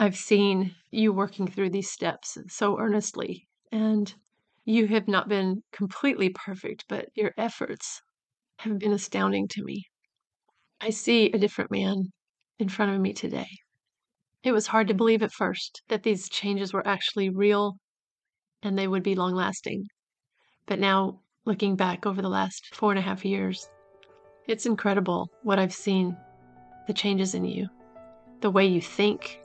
I've seen you working through these steps so earnestly, and you have not been completely perfect, but your efforts have been astounding to me. I see a different man in front of me today. It was hard to believe at first that these changes were actually real and they would be long lasting. But now, looking back over the last four and a half years, it's incredible what I've seen the changes in you, the way you think,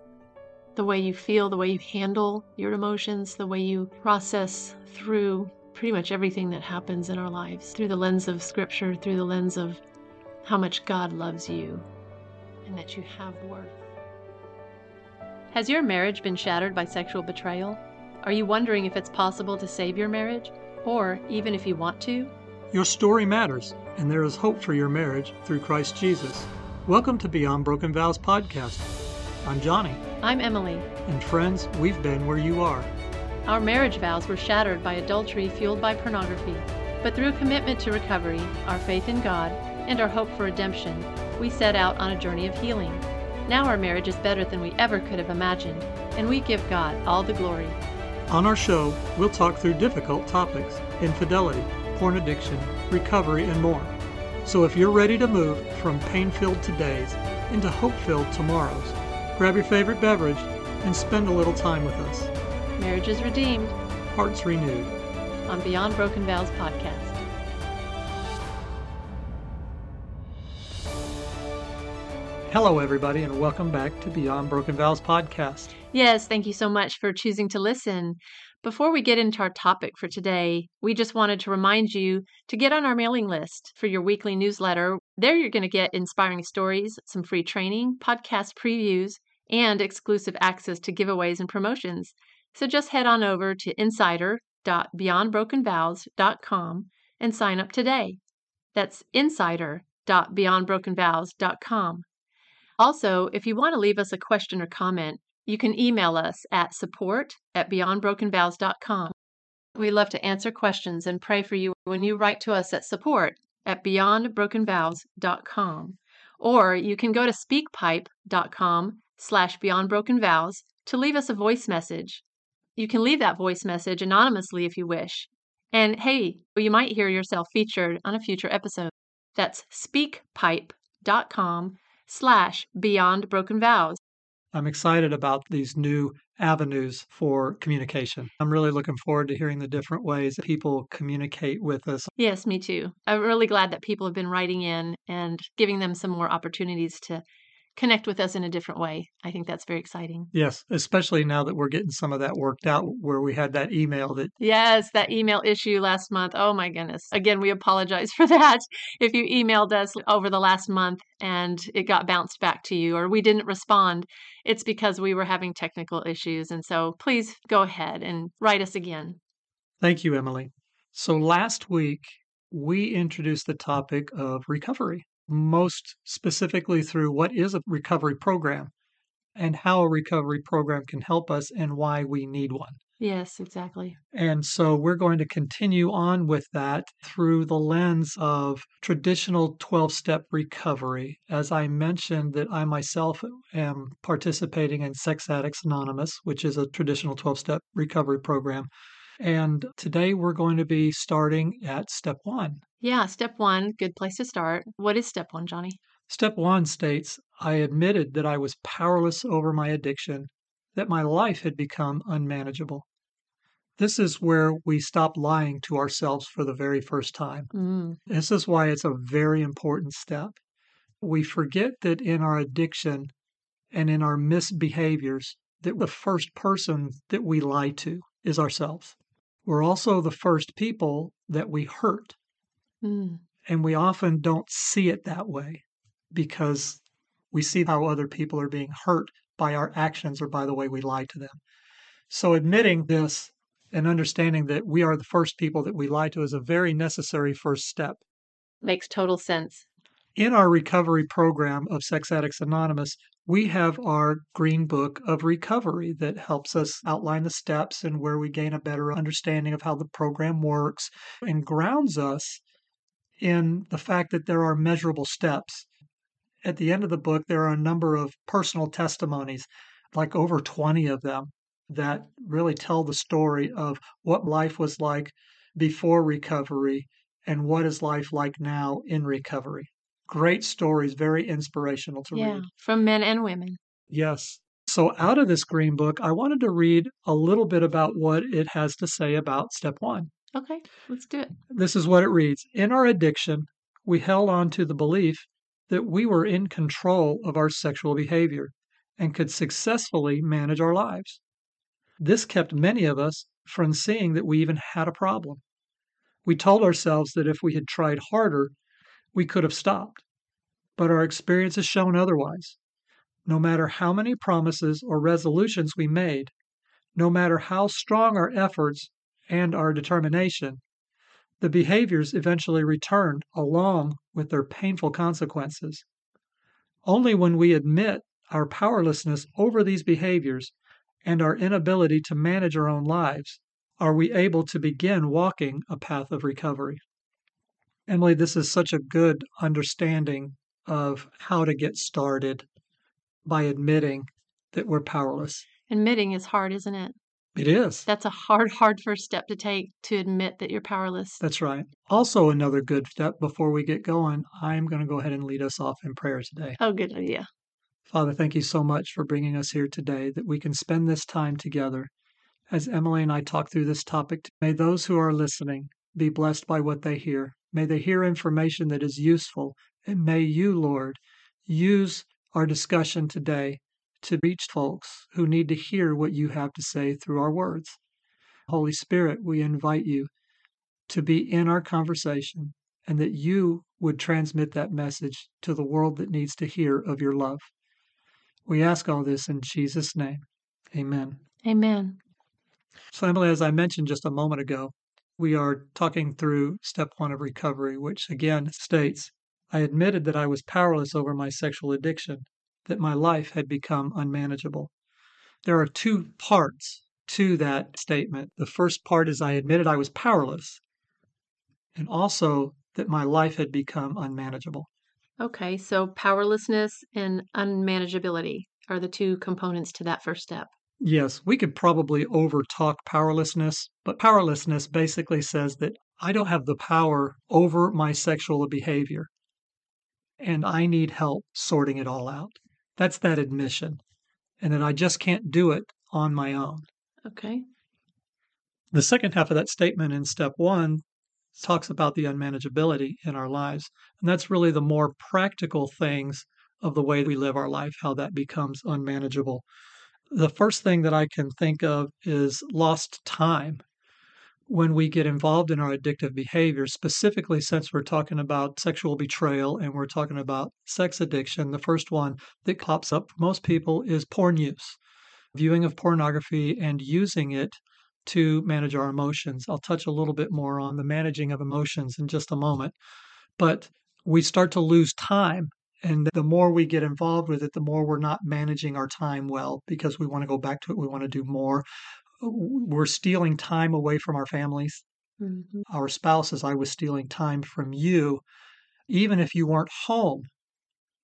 the way you feel, the way you handle your emotions, the way you process through pretty much everything that happens in our lives through the lens of Scripture, through the lens of how much God loves you and that you have worth. Has your marriage been shattered by sexual betrayal? Are you wondering if it's possible to save your marriage? Or even if you want to? Your story matters, and there is hope for your marriage through Christ Jesus. Welcome to Beyond Broken Vows podcast. I'm Johnny. I'm Emily. And friends, we've been where you are. Our marriage vows were shattered by adultery fueled by pornography. But through commitment to recovery, our faith in God, and our hope for redemption, we set out on a journey of healing. Now our marriage is better than we ever could have imagined, and we give God all the glory. On our show, we'll talk through difficult topics infidelity, porn addiction, recovery, and more. So if you're ready to move from pain filled todays into hope filled tomorrows, grab your favorite beverage and spend a little time with us. Marriage is redeemed, hearts renewed. On Beyond Broken Vows podcast. Hello, everybody, and welcome back to Beyond Broken Vows podcast. Yes, thank you so much for choosing to listen. Before we get into our topic for today, we just wanted to remind you to get on our mailing list for your weekly newsletter. There, you're going to get inspiring stories, some free training, podcast previews, and exclusive access to giveaways and promotions. So just head on over to insider.beyondbrokenvows.com and sign up today. That's insider.beyondbrokenvows.com. Also, if you want to leave us a question or comment, you can email us at support at beyondbrokenvows.com. We love to answer questions and pray for you when you write to us at support at beyondbrokenvows.com. Or you can go to speakpipe.com slash beyondbrokenvows to leave us a voice message. You can leave that voice message anonymously if you wish. And hey, you might hear yourself featured on a future episode. That's speakpipe.com slash beyond broken vows. I'm excited about these new avenues for communication. I'm really looking forward to hearing the different ways that people communicate with us. Yes, me too. I'm really glad that people have been writing in and giving them some more opportunities to connect with us in a different way. I think that's very exciting. Yes, especially now that we're getting some of that worked out where we had that email that Yes, that email issue last month. Oh my goodness. Again, we apologize for that. If you emailed us over the last month and it got bounced back to you or we didn't respond, it's because we were having technical issues and so please go ahead and write us again. Thank you, Emily. So last week we introduced the topic of recovery most specifically through what is a recovery program and how a recovery program can help us and why we need one. Yes, exactly. And so we're going to continue on with that through the lens of traditional 12 step recovery. As I mentioned, that I myself am participating in Sex Addicts Anonymous, which is a traditional 12 step recovery program. And today we're going to be starting at step one. Yeah, step one, good place to start. What is step one, Johnny? Step one states I admitted that I was powerless over my addiction, that my life had become unmanageable. This is where we stop lying to ourselves for the very first time. Mm. This is why it's a very important step. We forget that in our addiction and in our misbehaviors, that the first person that we lie to is ourselves. We're also the first people that we hurt. Mm. And we often don't see it that way because we see how other people are being hurt by our actions or by the way we lie to them. So, admitting this and understanding that we are the first people that we lie to is a very necessary first step. Makes total sense. In our recovery program of Sex Addicts Anonymous, we have our green book of recovery that helps us outline the steps and where we gain a better understanding of how the program works and grounds us in the fact that there are measurable steps. At the end of the book, there are a number of personal testimonies like over 20 of them that really tell the story of what life was like before recovery and what is life like now in recovery. Great stories, very inspirational to Yeah, read. from men and women. Yes. So, out of this green book, I wanted to read a little bit about what it has to say about step one. Okay, let's do it. This is what it reads In our addiction, we held on to the belief that we were in control of our sexual behavior and could successfully manage our lives. This kept many of us from seeing that we even had a problem. We told ourselves that if we had tried harder, we could have stopped. But our experience has shown otherwise. No matter how many promises or resolutions we made, no matter how strong our efforts and our determination, the behaviors eventually returned along with their painful consequences. Only when we admit our powerlessness over these behaviors and our inability to manage our own lives are we able to begin walking a path of recovery. Emily, this is such a good understanding of how to get started by admitting that we're powerless. Admitting is hard, isn't it? It is. That's a hard, hard first step to take to admit that you're powerless. That's right. Also, another good step before we get going, I'm going to go ahead and lead us off in prayer today. Oh, good idea. Father, thank you so much for bringing us here today that we can spend this time together. As Emily and I talk through this topic, may those who are listening be blessed by what they hear. May they hear information that is useful. And may you, Lord, use our discussion today to reach folks who need to hear what you have to say through our words. Holy Spirit, we invite you to be in our conversation and that you would transmit that message to the world that needs to hear of your love. We ask all this in Jesus' name. Amen. Amen. So, Emily, as I mentioned just a moment ago, we are talking through step one of recovery, which again states I admitted that I was powerless over my sexual addiction, that my life had become unmanageable. There are two parts to that statement. The first part is I admitted I was powerless, and also that my life had become unmanageable. Okay, so powerlessness and unmanageability are the two components to that first step. Yes, we could probably overtalk powerlessness, but powerlessness basically says that I don't have the power over my sexual behavior and I need help sorting it all out. That's that admission, and that I just can't do it on my own. Okay. The second half of that statement in step one talks about the unmanageability in our lives. And that's really the more practical things of the way we live our life, how that becomes unmanageable. The first thing that I can think of is lost time when we get involved in our addictive behavior, specifically since we're talking about sexual betrayal and we're talking about sex addiction. The first one that pops up for most people is porn use, viewing of pornography and using it to manage our emotions. I'll touch a little bit more on the managing of emotions in just a moment. But we start to lose time. And the more we get involved with it, the more we're not managing our time well because we want to go back to it. We want to do more. We're stealing time away from our families, hmm our spouses. I was stealing time from you, even if you weren't home.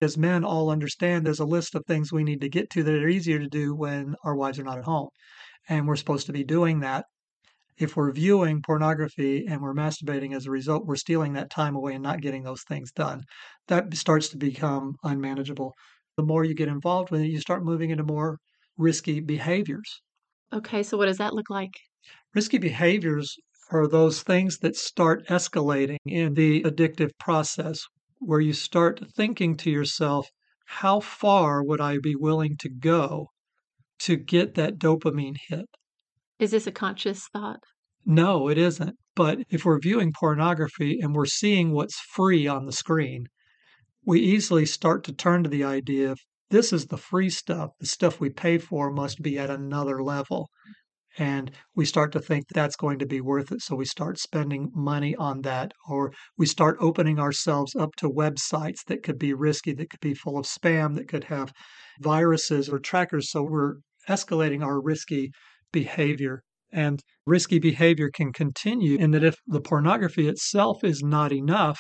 As men all understand, there's a list of things we need to get to that are easier to do when our wives are not at home and we're supposed to be doing that. If we're viewing pornography and we're masturbating as a result, we're stealing that time away and not getting those things done. That starts to become unmanageable. The more you get involved with it, you start moving into more risky behaviors. Okay, so what does that look like? Risky behaviors are those things that start escalating in the addictive process, where you start thinking to yourself, how far would I be willing to go to get that dopamine hit? Is this a conscious thought? No, it isn't. But if we're viewing pornography and we're seeing what's free on the screen, we easily start to turn to the idea of this is the free stuff. The stuff we pay for must be at another level. And we start to think that's going to be worth it. So we start spending money on that, or we start opening ourselves up to websites that could be risky, that could be full of spam, that could have viruses or trackers. So we're escalating our risky behavior. And risky behavior can continue in that if the pornography itself is not enough,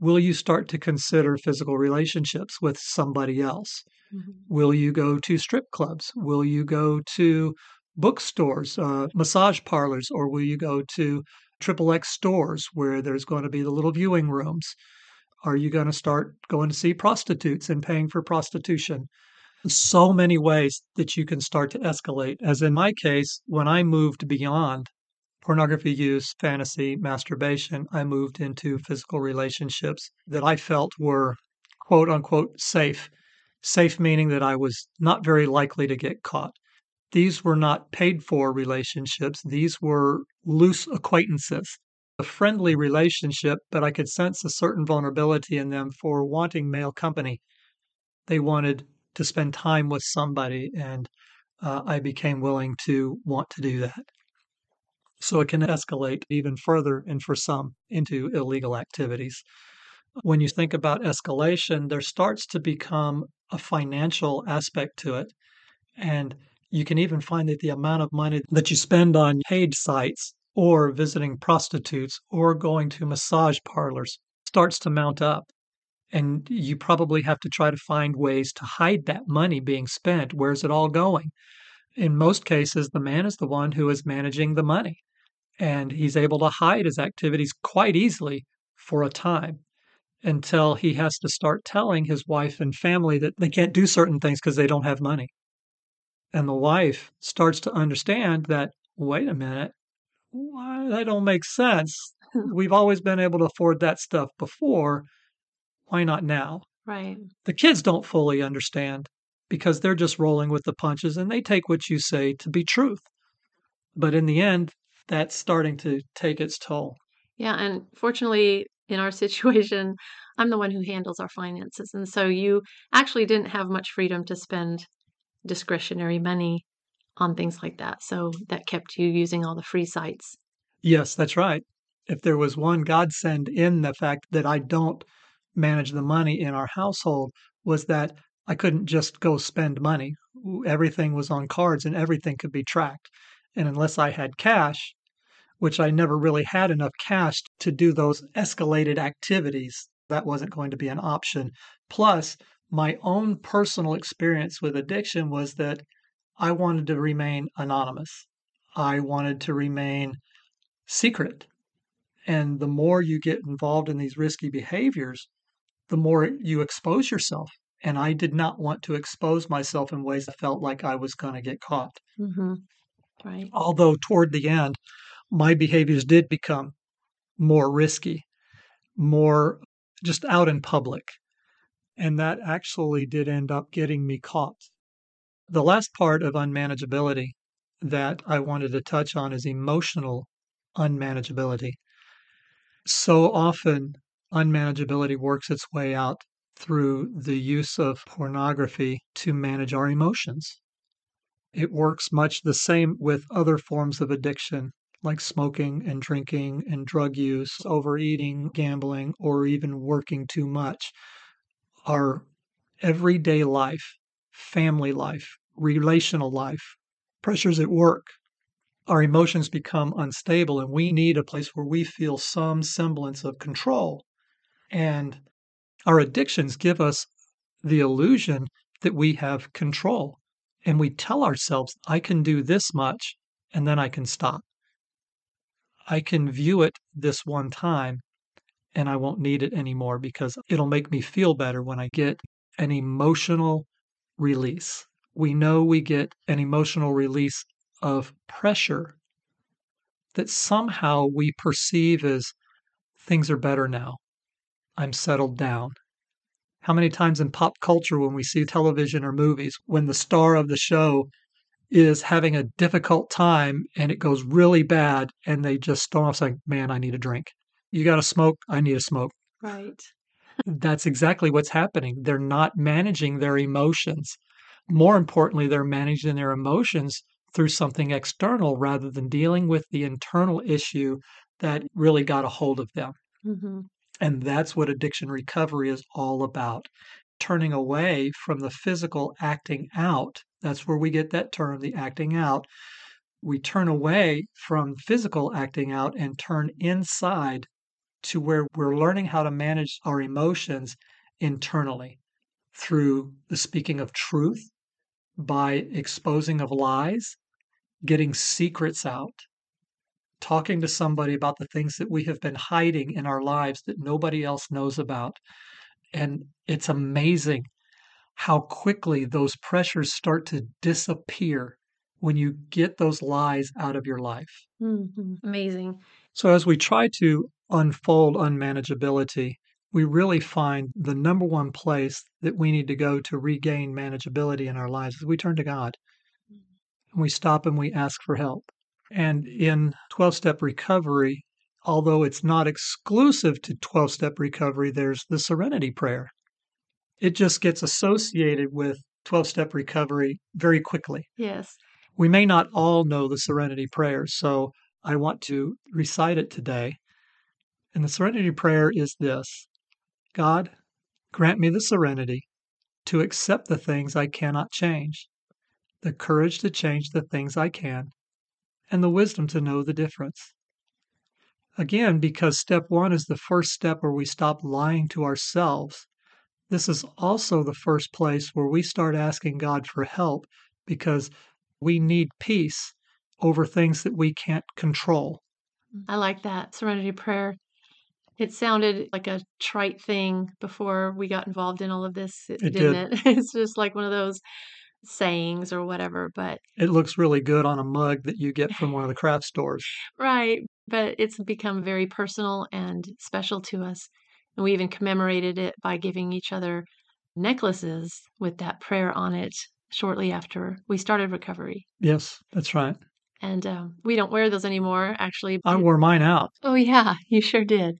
will you start to consider physical relationships with somebody else? Mhm. Will you go to strip clubs? Will you go to bookstores, uh, massage parlors, or will you go to triple X stores where there's going to be the little viewing rooms? Are you going to start going to see prostitutes and paying for prostitution? So many ways that you can start to escalate. As in my case, when I moved beyond pornography use, fantasy, masturbation, I moved into physical relationships that I felt were quote unquote safe. Safe meaning that I was not very likely to get caught. These were not paid for relationships, these were loose acquaintances. A friendly relationship, but I could sense a certain vulnerability in them for wanting male company. They wanted to spend time with somebody, and uh, I became willing to want to do that. So it can escalate even further, and for some, into illegal activities. When you think about escalation, there starts to become a financial aspect to it. And you can even find that the amount of money that you spend on paid sites or visiting prostitutes or going to massage parlors starts to mount up. And you probably have to try to find ways to hide that money being spent. Where's it all going? In most cases, the man is the one who is managing the money, and he's able to hide his activities quite easily for a time until he has to start telling his wife and family that they can't do certain things because they don't have money. And the wife starts to understand that, wait a minute, why, that don't make sense. We've always been able to afford that stuff before. Why not now? Right. The kids don't fully understand because they're just rolling with the punches and they take what you say to be truth. But in the end, that's starting to take its toll. Yeah, and fortunately, in our situation, I'm the one who handles our finances. And so you actually didn't have much freedom to spend discretionary money on things like that. So that kept you using all the free sites. Yes, that's right. If there was one godsend in the fact that I don't manage the money in our household, was that I couldn't just go spend money. Everything was on cards and everything could be tracked. And unless I had cash, which I never really had enough cash to do those escalated activities, that wasn't going to be an option. Plus, my own personal experience with addiction was that I wanted to remain anonymous. I wanted to remain secret. And the more you get involved in these risky behaviors, the more you expose yourself. And I did not want to expose myself in ways that felt like I was going to get caught. Mm-hmm. Right. Although toward the end, my behaviors did become more risky, more just out in public. And that actually did end up getting me caught. The last part of unmanageability that I wanted to touch on is emotional unmanageability. So often, unmanageability works its way out through the use of pornography to manage our emotions. It works much the same with other forms of addiction like smoking and drinking and drug use, overeating, gambling, or even working too much. Our everyday life, family life, relational life, pressures at work, our emotions become unstable and we need a place where we feel some semblance of control. And our addictions give us the illusion that we have control. And we tell ourselves, I can do this much and then I can stop. I can view it this one time and I won't need it anymore because it'll make me feel better when I get an emotional release. We know we get an emotional release of pressure that somehow we perceive as things are better now. I'm settled down. How many times in pop culture, when we see television or movies, when the star of the show is having a difficult time and it goes really bad and they just storm off saying, Man, I need a drink. You got to smoke. I need a smoke. Right. That's exactly what's happening. They're not managing their emotions. More importantly, they're managing their emotions through something external rather than dealing with the internal issue that really got a hold of them. Mm-hmm. And that's what addiction recovery is all about turning away from the physical acting out. That's where we get that term, the acting out. We turn away from physical acting out and turn inside to where we're learning how to manage our emotions internally through the speaking of truth, by exposing of lies, getting secrets out, talking to somebody about the things that we have been hiding in our lives that nobody else knows about. And it's amazing how quickly those pressures start to disappear when you get those lies out of your life. Mm-hmm. Amazing. So, as we try to unfold unmanageability, we really find the number one place that we need to go to regain manageability in our lives is we turn to God. And we stop and we ask for help. And in 12 step recovery, although it's not exclusive to 12 step recovery, there's the serenity prayer. It just gets associated with 12 step recovery very quickly. Yes. We may not all know the serenity prayer, so I want to recite it today. And the serenity prayer is this God, grant me the serenity to accept the things I cannot change, the courage to change the things I can, and the wisdom to know the difference. Again, because step one is the first step where we stop lying to ourselves, this is also the first place where we start asking God for help because we need peace over things that we can't control. I like that serenity prayer. It sounded like a trite thing before we got involved in all of this, It didn't did. it? It's just like one of those sayings or whatever, but It looks really good on a mug that you get from one of the craft stores. right, but it's become very personal and special to us. And we even commemorated it by giving each other necklaces with that prayer on it shortly after we started recovery. Yes, that's right. And um, we don't wear those anymore, actually. I wore mine out. Oh, yeah, you sure did.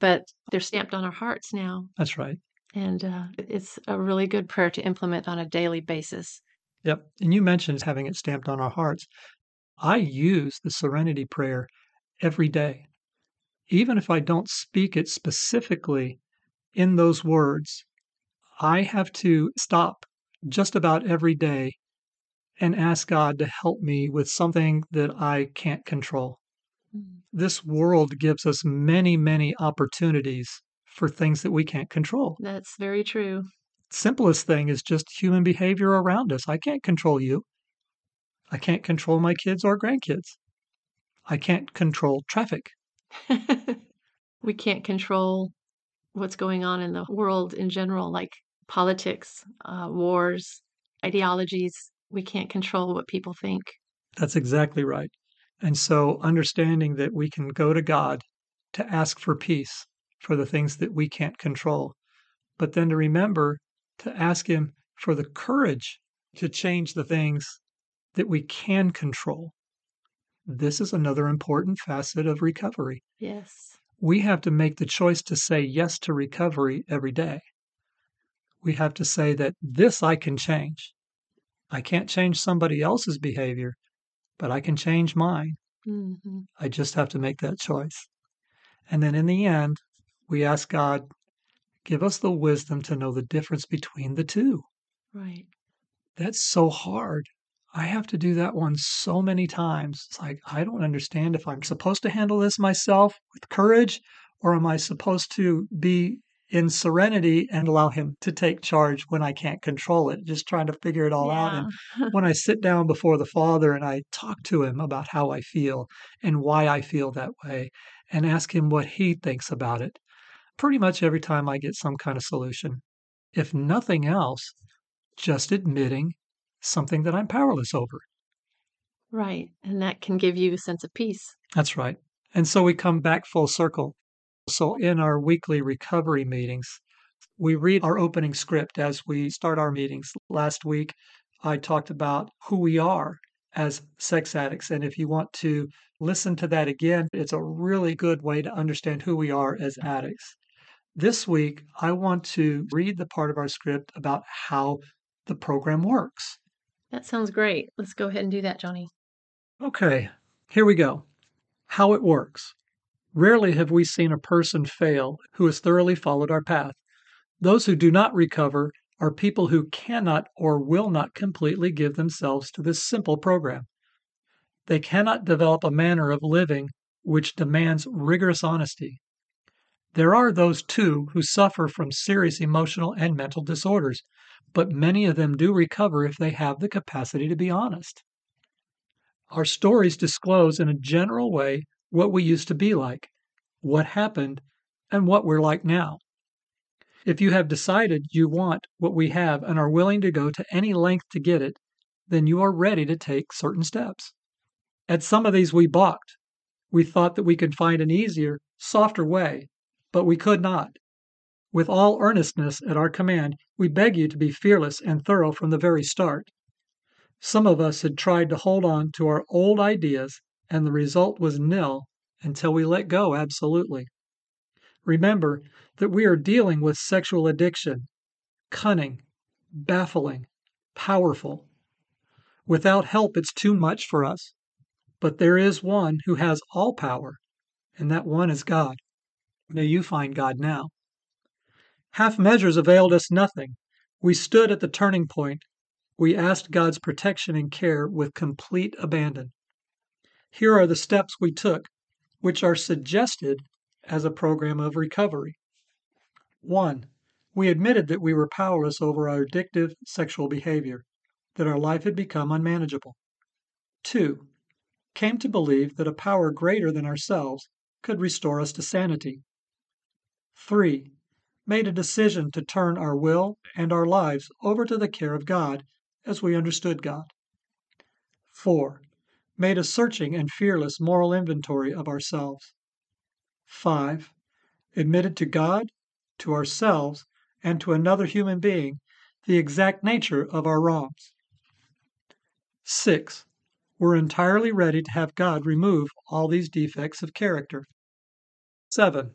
But they're stamped on our hearts now. That's right. And uh, it's a really good prayer to implement on a daily basis. Yep. And you mentioned having it stamped on our hearts. I use the serenity prayer every day. Even if I don't speak it specifically in those words, I have to stop just about every day and ask God to help me with something that I can't control. Mm. This world gives us many, many opportunities for things that we can't control. That's very true. Simplest thing is just human behavior around us. I can't control you. I can't control my kids or grandkids. I can't control traffic. we can't control what's going on in the world in general, like politics, uh, wars, ideologies. We can't control what people think. That's exactly right. And so, understanding that we can go to God to ask for peace for the things that we can't control, but then to remember to ask Him for the courage to change the things that we can control. This is another important facet of recovery. Yes. We have to make the choice to say yes to recovery every day. We have to say that this I can change. I can't change somebody else's behavior, but I can change mine. Mm-hmm. I just have to make that choice. And then in the end, we ask God, give us the wisdom to know the difference between the two. Right. That's so hard. I have to do that one so many times. It's like, I don't understand if I'm supposed to handle this myself with courage or am I supposed to be in serenity and allow him to take charge when I can't control it, just trying to figure it all out. And when I sit down before the Father and I talk to him about how I feel and why I feel that way and ask him what he thinks about it, pretty much every time I get some kind of solution. If nothing else, just admitting something that I'm powerless over. Right. And that can give you a sense of peace. That's right. And so we come back full circle. So in our weekly recovery meetings, we read our opening script as we start our meetings. Last week, I talked about who we are as sex addicts. And if you want to listen to that again, it's a really good way to understand who we are as addicts. This week, I want to read the part of our script about how the program works. That sounds great. Let's go ahead and do that, Johnny. Okay, here we go. How it works. Rarely have we seen a person fail who has thoroughly followed our path. Those who do not recover are people who cannot or will not completely give themselves to this simple program. They cannot develop a manner of living which demands rigorous honesty. There are those, too, who suffer from serious emotional and mental disorders, but many of them do recover if they have the capacity to be honest. Our stories disclose in a general way what we used to be like, what happened, and what we're like now. If you have decided you want what we have and are willing to go to any length to get it, then you are ready to take certain steps. At some of these, we balked. We thought that we could find an easier, softer way, but we could not. With all earnestness at our command, we beg you to be fearless and thorough from the very start. Some of us had tried to hold on to our old ideas, and the result was nil until we let go absolutely. Remember that we are dealing with sexual addiction, cunning, baffling, powerful. Without help, it's too much for us. But there is one who has all power, and that one is God. May you find God now. Half measures availed us nothing. We stood at the turning point. We asked God's protection and care with complete abandon. Here are the steps we took, which are suggested as a program of recovery. 1. We admitted that we were powerless over our addictive sexual behavior, that our life had become unmanageable. 2. Came to believe that a power greater than ourselves could restore us to sanity. 3. Made a decision to turn our will and our lives over to the care of God as we understood God. 4. Made a searching and fearless moral inventory of ourselves. 5. Admitted to God, to ourselves, and to another human being the exact nature of our wrongs. 6. We're entirely ready to have God remove all these defects of character. 7.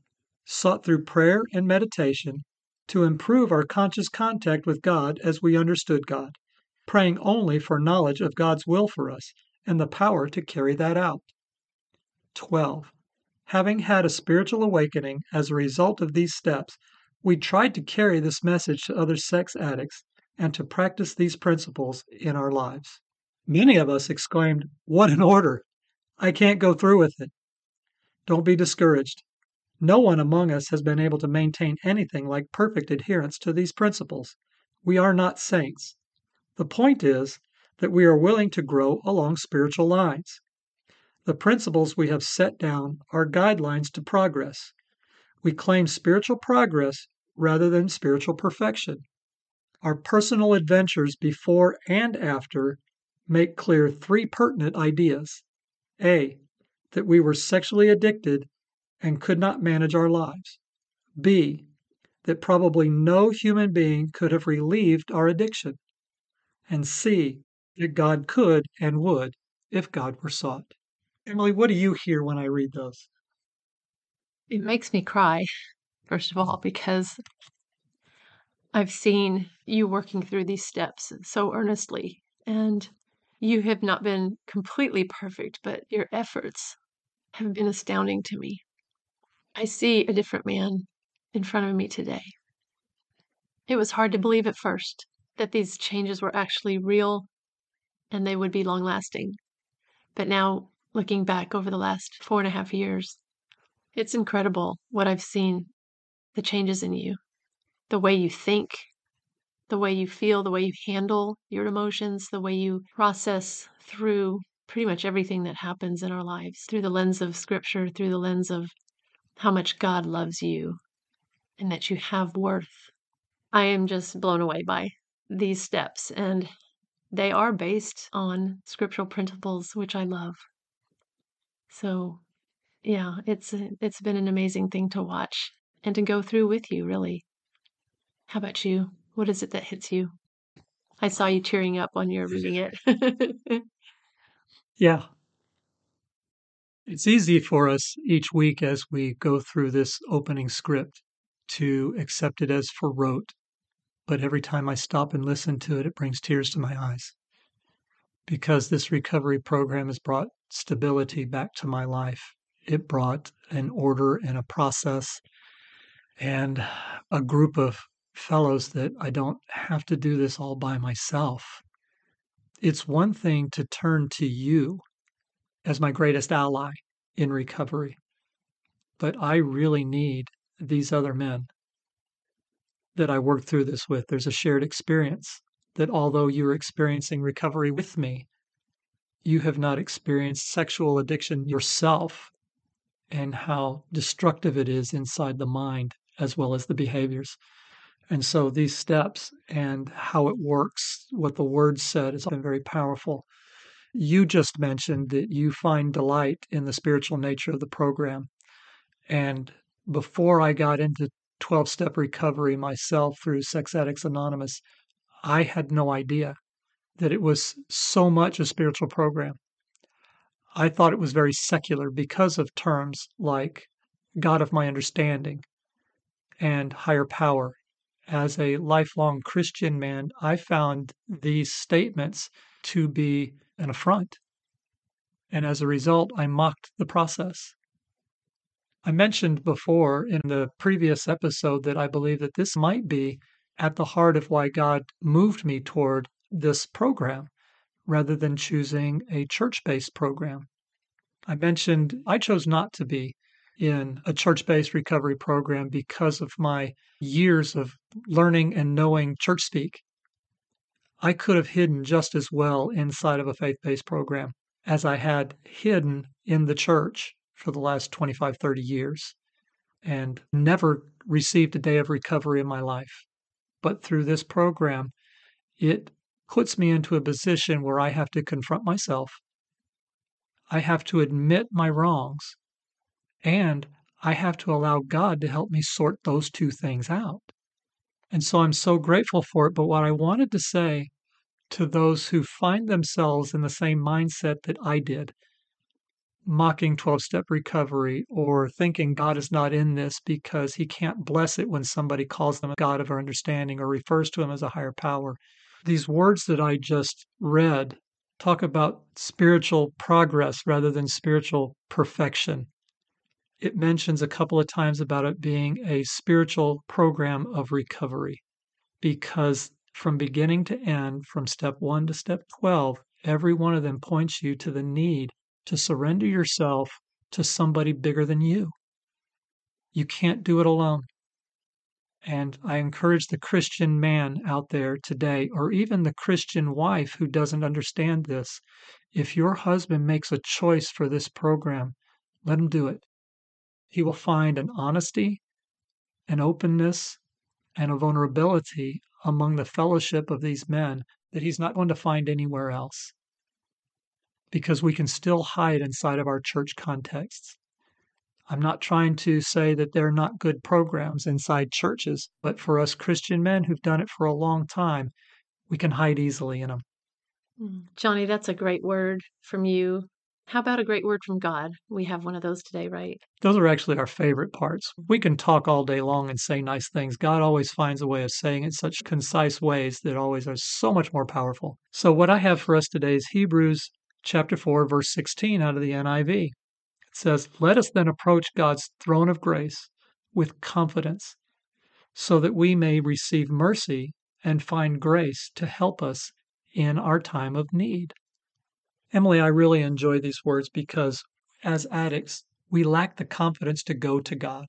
Sought through prayer and meditation to improve our conscious contact with God as we understood God, praying only for knowledge of God's will for us and the power to carry that out. 12 Having had a spiritual awakening as a result of these steps, we tried to carry this message to other sex addicts and to practice these principles in our lives. Many of us exclaimed, What an order! I can't go through with it. Don't be discouraged. No one among us has been able to maintain anything like perfect adherence to these principles. We are not saints. The point is that we are willing to grow along spiritual lines. The principles we have set down are guidelines to progress. We claim spiritual progress rather than spiritual perfection. Our personal adventures before and after make clear three pertinent ideas A. That we were sexually addicted and could not manage our lives. B. That probably no human being could have relieved our addiction. And C. That God could and would if God were sought. Emily, what do you hear when I read those? It makes me cry, first of all, because I've seen you working through these steps so earnestly, and you have not been completely perfect, but your efforts have been astounding to me. I see a different man in front of me today. It was hard to believe at first that these changes were actually real and they would be long lasting. But now looking back over the last four and a half years. It's incredible what I've seen the changes in you, the way you think, the way you feel, the way you handle your emotions, the way you process through pretty much everything that happens in our lives through the lens of scripture, through the lens of how much God loves you and that you have worth. I am just blown away by these steps, and they are based on scriptural principles, which I love. So, yeah, it's it's been an amazing thing to watch and to go through with you, really. How about you? What is it that hits you? I saw you tearing up when you're reading it. yeah. It's easy for us each week as we go through this opening script to accept it as for rote, but every time I stop and listen to it, it brings tears to my eyes. Because this recovery program has brought stability back to my life. It brought an order and a process and a group of fellows that I don't have to do this all by myself. It's one thing to turn to you as my greatest ally in recovery, but I really need these other men that I work through this with. There's a shared experience that although you're experiencing recovery with me, you have not experienced sexual addiction yourself and how destructive it is inside the mind as well as the behaviors. And so these steps and how it works, what the word said, has been very powerful. You just mentioned that you find delight in the spiritual nature of the program. And before I got into 12 step recovery myself through Sex Addicts Anonymous, I had no idea that it was so much a spiritual program. I thought it was very secular because of terms like God of my understanding and higher power. As a lifelong Christian man, I found these statements to be an affront. And as a result, I mocked the process. I mentioned before in the previous episode that I believe that this might be at the heart of why God moved me toward this program rather than choosing a church based program. I mentioned I chose not to be in a church based recovery program because of my years of learning and knowing church speak. I could have hidden just as well inside of a faith based program as I had hidden in the church for the last 25, 30 years and never received a day of recovery in my life. But through this program, it puts me into a position where I have to confront myself. I have to admit my wrongs and I have to allow God to help me sort those two things out. And so I'm so grateful for it. But what I wanted to say to those who find themselves in the same mindset that I did, mocking 12 step recovery or thinking God is not in this because he can't bless it when somebody calls them a God of our understanding or refers to him as a higher power. These words that I just read talk about spiritual progress rather than spiritual perfection it mentions a couple of times about it being a spiritual program of recovery because from beginning to end, from step one to step 12, every one of them points you to the need to surrender yourself to somebody bigger than you. You can't do it alone. And I encourage the Christian man out there today, or even the Christian wife who doesn't understand this, if your husband makes a choice for this program, let him do it he will find an honesty, an openness, and a vulnerability among the fellowship of these men that he's not going to find anywhere else. Because we can still hide inside of our church contexts. I'm not trying to say that they're not good programs inside churches, but for us Christian men who've done it for a long time, we can hide easily in them. Mm. Johnny, that's a great word from you. How about a great word from God? We have one of those today, right? Those are actually our favorite parts. We mm-hmm. can talk all day long and say nice things. God always finds a way of saying it such concise ways that always are so much more powerful. So, what I have for us today is Hebrews chapter 4, verse 16 out of the NIV. It says, Let us then approach God's throne of grace with confidence, so that we may receive mercy and find grace to help us in our time of need. Emily, I really enjoy these words because as addicts, we lack the confidence to go to God.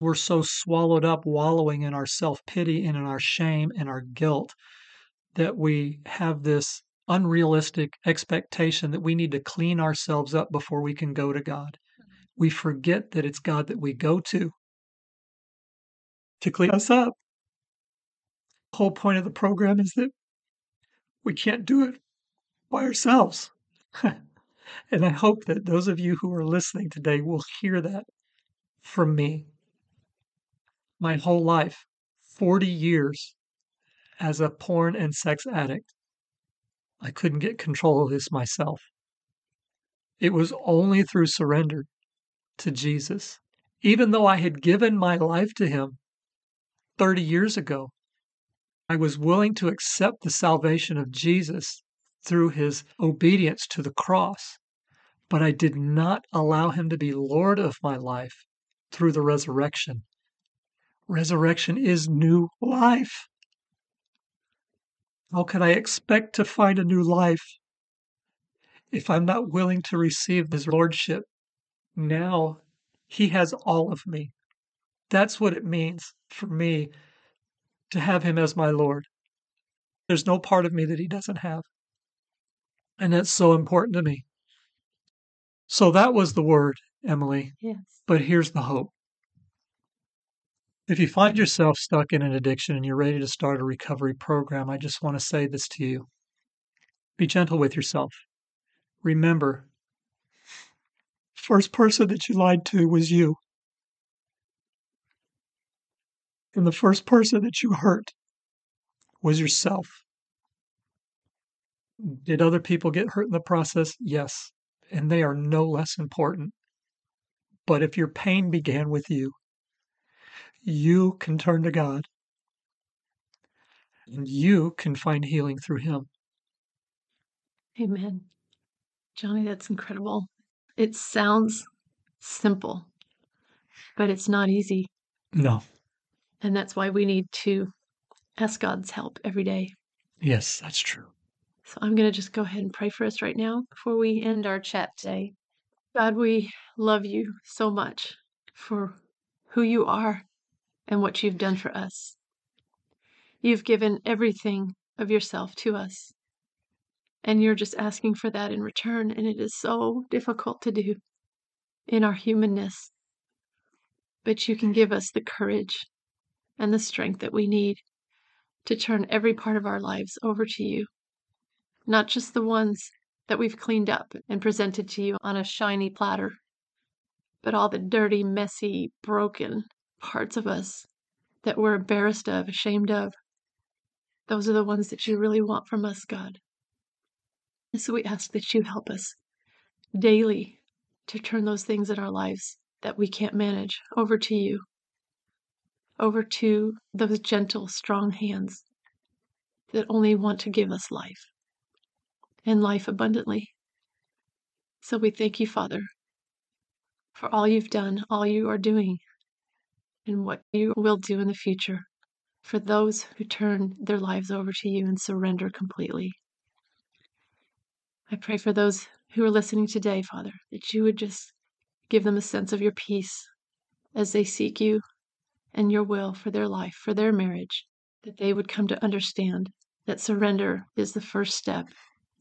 We're so swallowed up wallowing in our self pity and in our shame and our guilt that we have this unrealistic expectation that we need to clean ourselves up before we can go to God. Mm-hmm. We forget that it's God that we go to to clean us up. The whole point of the program is that we can't do it by ourselves. And I hope that those of you who are listening today will hear that from me. My whole life, 40 years as a porn and sex addict, I couldn't get control of this myself. It was only through surrender to Jesus. Even though I had given my life to Him, 30 years ago. I was willing to accept the salvation of Jesus through his obedience to the cross, but I did not allow him to be Lord of my life through the resurrection. Resurrection is new life. How could I expect to find a new life if I'm not willing to receive his lordship? Now he has all of me. That's what it means for me to have him as my Lord. There's no part of me that he doesn't have. And that's so important to me. So that was the word, Emily. Yes. But here's the hope. If you find yourself stuck in an addiction and you're ready to start a recovery program, I just want to say this to you. Be gentle with yourself. Remember, first person that you lied to was you. And the first person that you hurt was yourself. Did other people get hurt in the process? Yes. And they are no less important. But if your pain began with you, you can turn to God and you can find healing through Him. Amen. Johnny, that's incredible. It sounds simple, but it's not easy. No. And that's why we need to ask God's help every day. Yes, that's true. So I'm going to just go ahead and pray for us right now before we end our chat today. God, we love you so much for who you are and what you've done for us. You've given everything of yourself to us, and you're just asking for that in return, and it is so difficult to do in our humanness. But you can give us the courage and the strength that we need to turn every part of our lives over to you, not just the ones that we've cleaned up and presented to you on a shiny platter, but all the dirty, messy, broken parts of us that we're embarrassed of, ashamed of. Those are the ones that you really want from us, God. And so we ask that you help us daily to turn those things in our lives that we can't manage over to you over to those gentle, strong hands that only want to give us life and life abundantly. So we thank you, Father, for all you've done, all you are doing, and what you will do in the future for those who turn their lives over to you and surrender completely. I pray for those who are listening today, Father, that you would just give them a sense of your peace as they seek you and your will for their life, for their marriage, that they would come to understand that surrender is the first step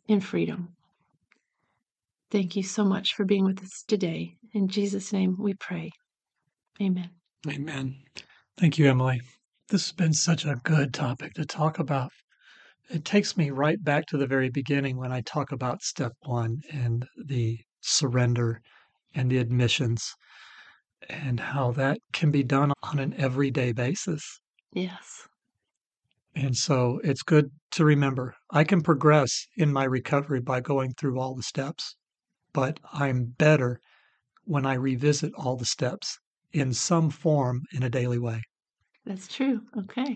in freedom. Thank you so much for being with us today. In Jesus' name we pray. Amen. Amen. Thank you, Emily. This has been such a good topic to talk about. It takes me right back to the very beginning when I talk about step one and the surrender and the admissions and how that can be done on an everyday basis. Yes. And so it's good to remember I can progress in my recovery by going through all the steps, but I'm better when I revisit all the steps in some form in a daily way. That's true. Okay.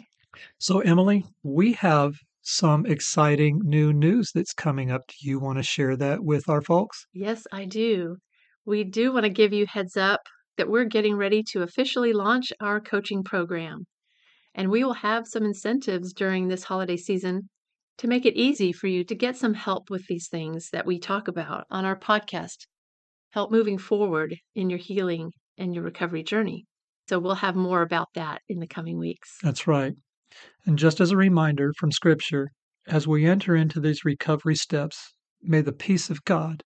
So, Emily, we have some exciting new news that's coming up. Do you want to share that with our folks? Yes, I do. We do want to give you heads up that we're getting ready to officially launch our coaching program. And we will have some incentives during this holiday season to make it easy for you to get some help with these things that we talk about on our podcast, help moving forward in your healing and your recovery journey. So we'll have more about that in the coming weeks. That's right. And just as a reminder from Scripture, as we enter into these recovery steps, may the peace of God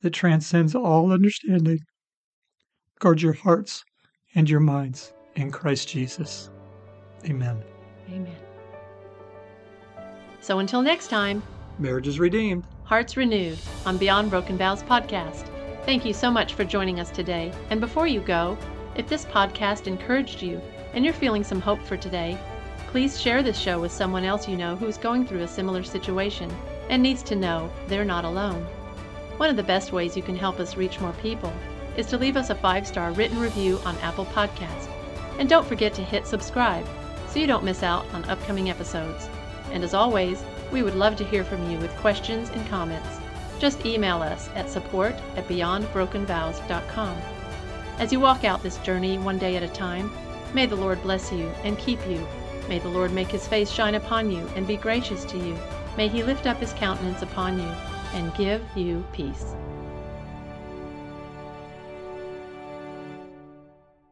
that transcends all understanding guard your hearts and your minds in Christ Jesus. Amen. Amen. So until next time, marriage is redeemed, hearts renewed on Beyond Broken Vows podcast. Thank you so much for joining us today. And before you go, if this podcast encouraged you and you're feeling some hope for today, please share this show with someone else you know who's going through a similar situation and needs to know they're not alone. One of the best ways you can help us reach more people is to leave us a five star written review on Apple Podcast. And don't forget to hit subscribe so you don't miss out on upcoming episodes. And as always, we would love to hear from you with questions and comments. Just email us at support at beyondbrokenvows.com. As you walk out this journey one day at a time, may the Lord bless you and keep you. May the Lord make his face shine upon you and be gracious to you. May he lift up his countenance upon you and give you peace.